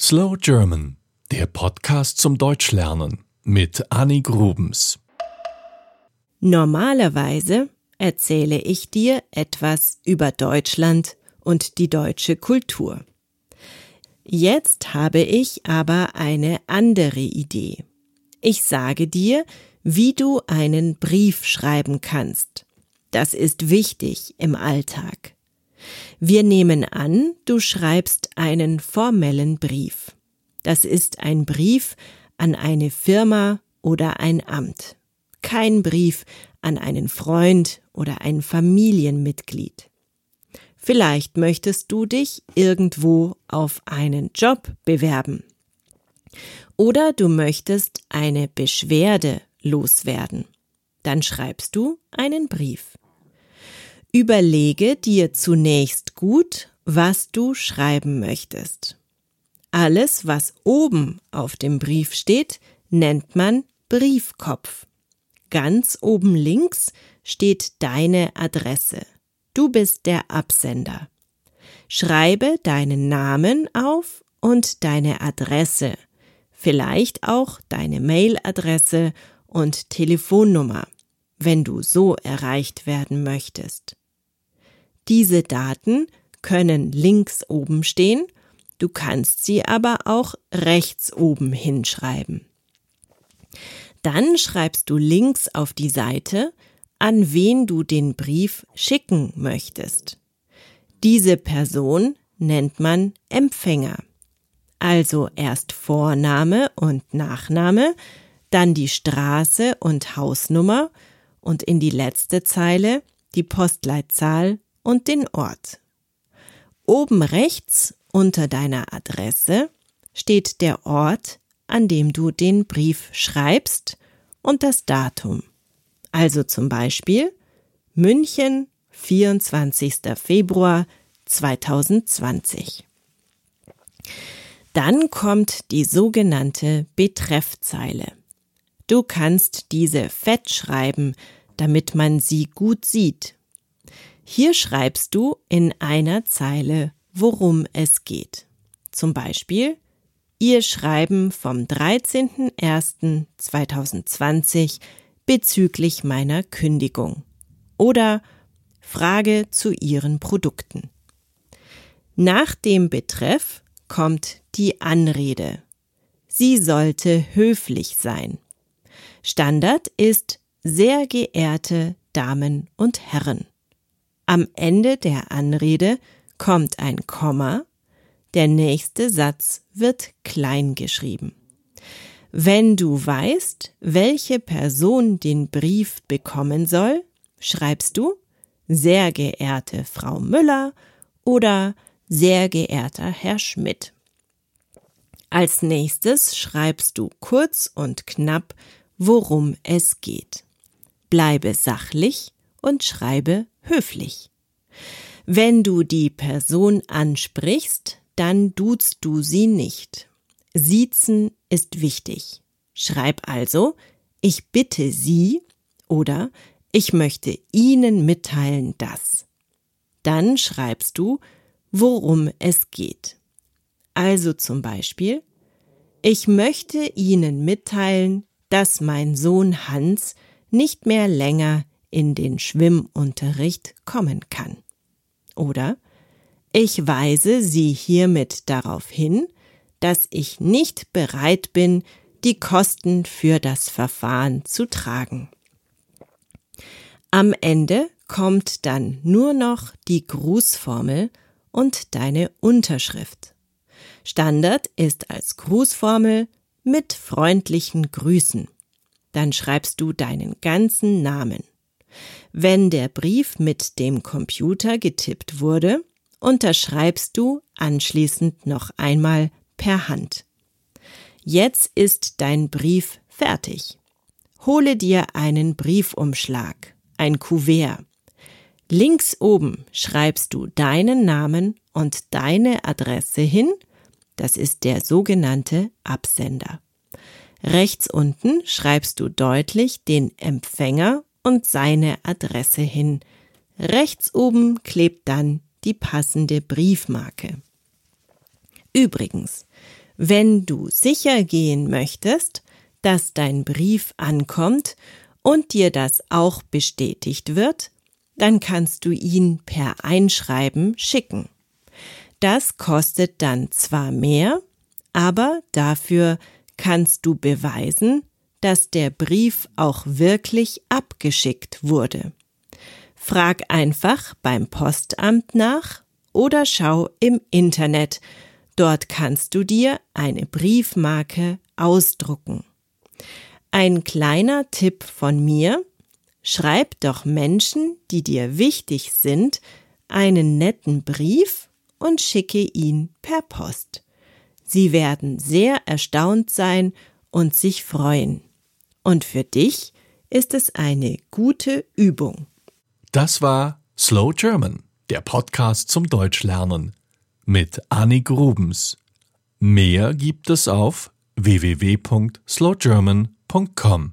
Slow German, der Podcast zum Deutschlernen mit Annie Grubens. Normalerweise erzähle ich dir etwas über Deutschland und die deutsche Kultur. Jetzt habe ich aber eine andere Idee. Ich sage dir, wie du einen Brief schreiben kannst. Das ist wichtig im Alltag. Wir nehmen an, du schreibst einen formellen Brief. Das ist ein Brief an eine Firma oder ein Amt. Kein Brief an einen Freund oder ein Familienmitglied. Vielleicht möchtest du dich irgendwo auf einen Job bewerben. Oder du möchtest eine Beschwerde loswerden. Dann schreibst du einen Brief. Überlege dir zunächst gut, was du schreiben möchtest. Alles, was oben auf dem Brief steht, nennt man Briefkopf. Ganz oben links steht deine Adresse. Du bist der Absender. Schreibe deinen Namen auf und deine Adresse, vielleicht auch deine Mailadresse und Telefonnummer, wenn du so erreicht werden möchtest. Diese Daten können links oben stehen, du kannst sie aber auch rechts oben hinschreiben. Dann schreibst du links auf die Seite, an wen du den Brief schicken möchtest. Diese Person nennt man Empfänger. Also erst Vorname und Nachname, dann die Straße und Hausnummer und in die letzte Zeile die Postleitzahl und den Ort. Oben rechts unter deiner Adresse steht der Ort, an dem du den Brief schreibst und das Datum. Also zum Beispiel München, 24. Februar 2020. Dann kommt die sogenannte Betreffzeile. Du kannst diese fett schreiben, damit man sie gut sieht hier schreibst du in einer Zeile, worum es geht. Zum Beispiel Ihr Schreiben vom 13.01.2020 bezüglich meiner Kündigung oder Frage zu Ihren Produkten. Nach dem Betreff kommt die Anrede. Sie sollte höflich sein. Standard ist sehr geehrte Damen und Herren. Am Ende der Anrede kommt ein Komma, der nächste Satz wird klein geschrieben. Wenn du weißt, welche Person den Brief bekommen soll, schreibst du sehr geehrte Frau Müller oder sehr geehrter Herr Schmidt. Als nächstes schreibst du kurz und knapp, worum es geht. Bleibe sachlich und schreibe höflich. Wenn du die Person ansprichst, dann duzt du sie nicht. Siezen ist wichtig. Schreib also, ich bitte Sie oder ich möchte Ihnen mitteilen, dass. Dann schreibst du, worum es geht. Also zum Beispiel, ich möchte Ihnen mitteilen, dass mein Sohn Hans nicht mehr länger in den Schwimmunterricht kommen kann. Oder ich weise Sie hiermit darauf hin, dass ich nicht bereit bin, die Kosten für das Verfahren zu tragen. Am Ende kommt dann nur noch die Grußformel und deine Unterschrift. Standard ist als Grußformel mit freundlichen Grüßen. Dann schreibst du deinen ganzen Namen. Wenn der Brief mit dem Computer getippt wurde, unterschreibst du anschließend noch einmal per Hand. Jetzt ist dein Brief fertig. Hole dir einen Briefumschlag, ein Kuvert. Links oben schreibst du deinen Namen und deine Adresse hin, das ist der sogenannte Absender. Rechts unten schreibst du deutlich den Empfänger und seine Adresse hin. Rechts oben klebt dann die passende Briefmarke. Übrigens, Wenn du sicher gehen möchtest, dass dein Brief ankommt und dir das auch bestätigt wird, dann kannst du ihn per Einschreiben schicken. Das kostet dann zwar mehr, aber dafür kannst du beweisen, dass der Brief auch wirklich abgeschickt wurde. Frag einfach beim Postamt nach oder schau im Internet. Dort kannst du dir eine Briefmarke ausdrucken. Ein kleiner Tipp von mir. Schreib doch Menschen, die dir wichtig sind, einen netten Brief und schicke ihn per Post. Sie werden sehr erstaunt sein und sich freuen. Und für dich ist es eine gute Übung. Das war Slow German, der Podcast zum Deutschlernen mit Annik Grubens. Mehr gibt es auf www.slowgerman.com.